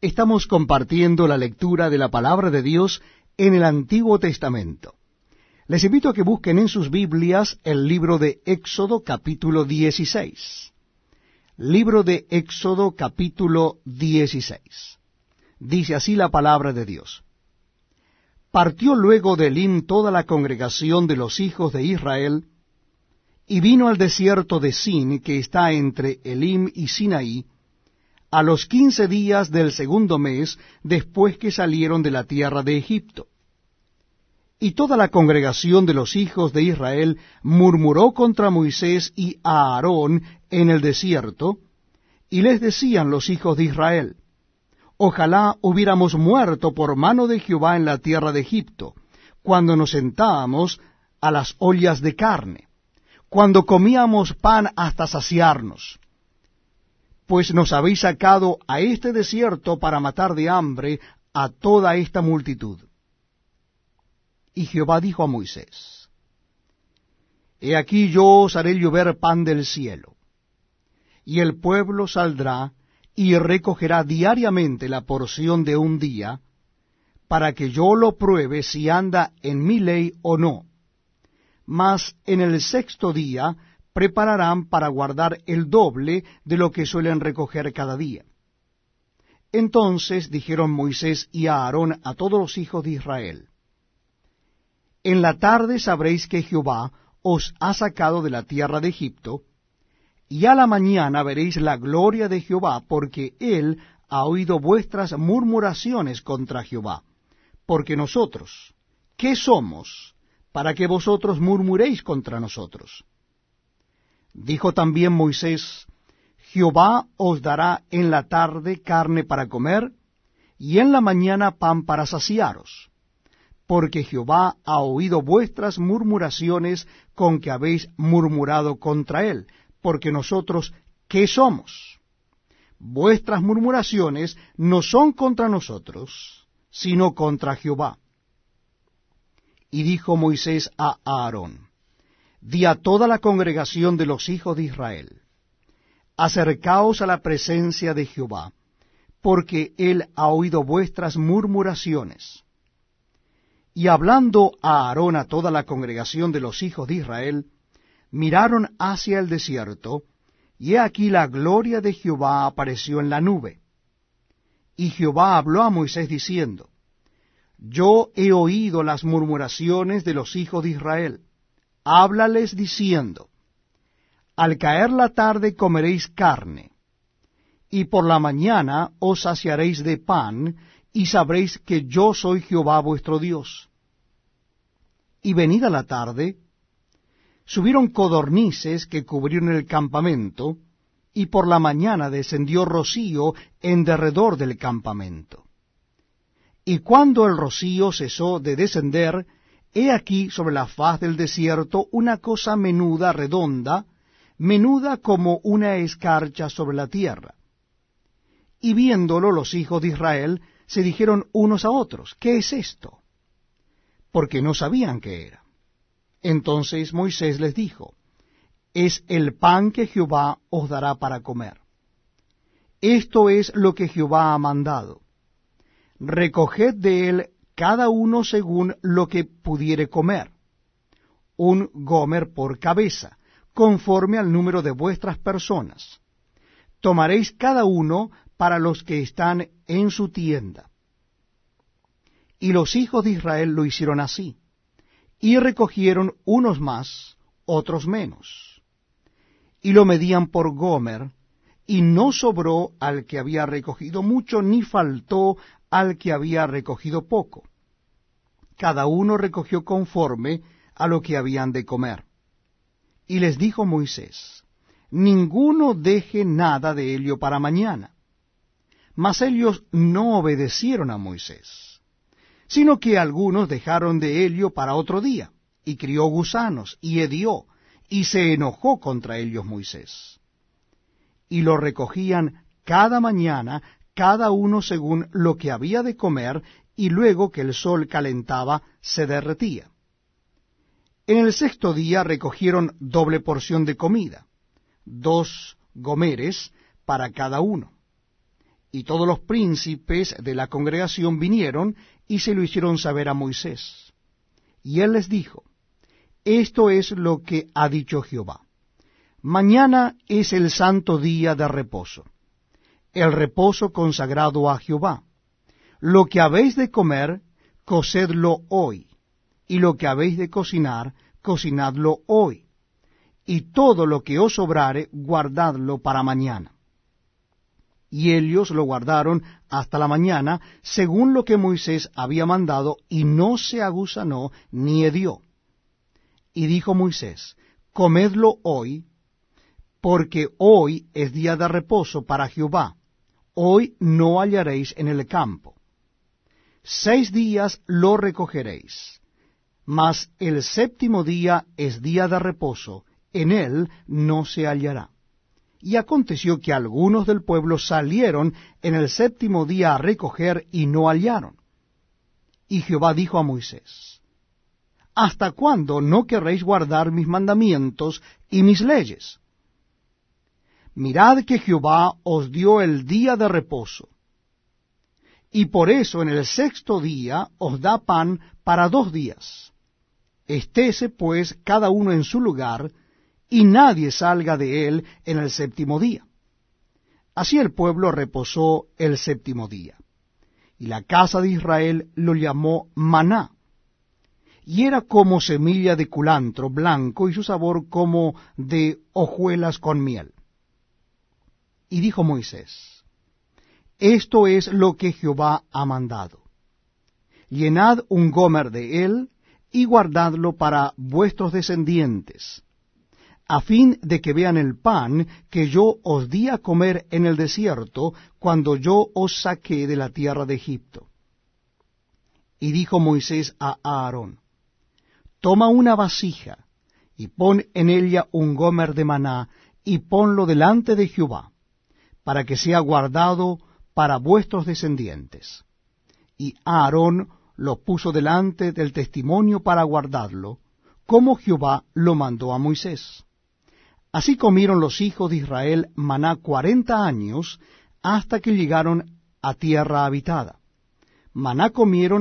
Estamos compartiendo la lectura de la palabra de Dios en el Antiguo Testamento. Les invito a que busquen en sus Biblias el libro de Éxodo capítulo 16. Libro de Éxodo capítulo 16. Dice así la palabra de Dios. Partió luego de Elim toda la congregación de los hijos de Israel, y vino al desierto de Sin, que está entre Elim y Sinaí, a los quince días del segundo mes después que salieron de la tierra de Egipto. Y toda la congregación de los hijos de Israel murmuró contra Moisés y Aarón en el desierto, y les decían los hijos de Israel, Ojalá hubiéramos muerto por mano de Jehová en la tierra de Egipto, cuando nos sentábamos a las ollas de carne, cuando comíamos pan hasta saciarnos pues nos habéis sacado a este desierto para matar de hambre a toda esta multitud. Y Jehová dijo a Moisés, He aquí yo os haré llover pan del cielo, y el pueblo saldrá y recogerá diariamente la porción de un día, para que yo lo pruebe si anda en mi ley o no. Mas en el sexto día prepararán para guardar el doble de lo que suelen recoger cada día. Entonces dijeron Moisés y Aarón a todos los hijos de Israel, En la tarde sabréis que Jehová os ha sacado de la tierra de Egipto, y a la mañana veréis la gloria de Jehová, porque él ha oído vuestras murmuraciones contra Jehová. Porque nosotros, ¿qué somos para que vosotros murmuréis contra nosotros? Dijo también Moisés, Jehová os dará en la tarde carne para comer, y en la mañana pan para saciaros, porque Jehová ha oído vuestras murmuraciones con que habéis murmurado contra él, porque nosotros, ¿qué somos? Vuestras murmuraciones no son contra nosotros, sino contra Jehová. Y dijo Moisés a Aarón, di a toda la congregación de los hijos de Israel, acercaos a la presencia de Jehová, porque él ha oído vuestras murmuraciones. Y hablando a Aarón a toda la congregación de los hijos de Israel, miraron hacia el desierto, y he aquí la gloria de Jehová apareció en la nube. Y Jehová habló a Moisés diciendo, Yo he oído las murmuraciones de los hijos de Israel háblales diciendo, Al caer la tarde comeréis carne, y por la mañana os saciaréis de pan, y sabréis que yo soy Jehová vuestro Dios. Y venida la tarde, subieron codornices que cubrieron el campamento, y por la mañana descendió rocío en derredor del campamento. Y cuando el rocío cesó de descender, He aquí sobre la faz del desierto una cosa menuda, redonda, menuda como una escarcha sobre la tierra. Y viéndolo los hijos de Israel se dijeron unos a otros, ¿qué es esto? Porque no sabían qué era. Entonces Moisés les dijo, es el pan que Jehová os dará para comer. Esto es lo que Jehová ha mandado. Recoged de él cada uno según lo que pudiere comer, un gomer por cabeza, conforme al número de vuestras personas. Tomaréis cada uno para los que están en su tienda. Y los hijos de Israel lo hicieron así, y recogieron unos más, otros menos. Y lo medían por gomer, y no sobró al que había recogido mucho, ni faltó al que había recogido poco. Cada uno recogió conforme a lo que habían de comer. Y les dijo Moisés, ninguno deje nada de ello para mañana. Mas ellos no obedecieron a Moisés, sino que algunos dejaron de ello para otro día, y crió gusanos, y hedió, y se enojó contra ellos Moisés. Y lo recogían cada mañana cada uno según lo que había de comer, y luego que el sol calentaba, se derretía. En el sexto día recogieron doble porción de comida, dos gomeres para cada uno. Y todos los príncipes de la congregación vinieron y se lo hicieron saber a Moisés. Y él les dijo, Esto es lo que ha dicho Jehová. Mañana es el santo día de reposo, el reposo consagrado a Jehová. Lo que habéis de comer, cocedlo hoy, y lo que habéis de cocinar, cocinadlo hoy, y todo lo que os sobrare, guardadlo para mañana. Y ellos lo guardaron hasta la mañana, según lo que Moisés había mandado, y no se aguzanó ni hedió. Y dijo Moisés, Comedlo hoy, porque hoy es día de reposo para Jehová, hoy no hallaréis en el campo. Seis días lo recogeréis, mas el séptimo día es día de reposo, en él no se hallará. Y aconteció que algunos del pueblo salieron en el séptimo día a recoger y no hallaron. Y Jehová dijo a Moisés, ¿Hasta cuándo no querréis guardar mis mandamientos y mis leyes? Mirad que Jehová os dio el día de reposo, y por eso en el sexto día os da pan para dos días. Estése pues cada uno en su lugar, y nadie salga de él en el séptimo día. Así el pueblo reposó el séptimo día. Y la casa de Israel lo llamó maná. Y era como semilla de culantro blanco y su sabor como de hojuelas con miel. Y dijo Moisés, Esto es lo que Jehová ha mandado. Llenad un gomer de él y guardadlo para vuestros descendientes, a fin de que vean el pan que yo os di a comer en el desierto cuando yo os saqué de la tierra de Egipto. Y dijo Moisés a Aarón, Toma una vasija, y pon en ella un gomer de maná, y ponlo delante de Jehová para que sea guardado para vuestros descendientes. Y Aarón lo puso delante del testimonio para guardarlo, como Jehová lo mandó a Moisés. Así comieron los hijos de Israel maná cuarenta años hasta que llegaron a tierra habitada. Maná comieron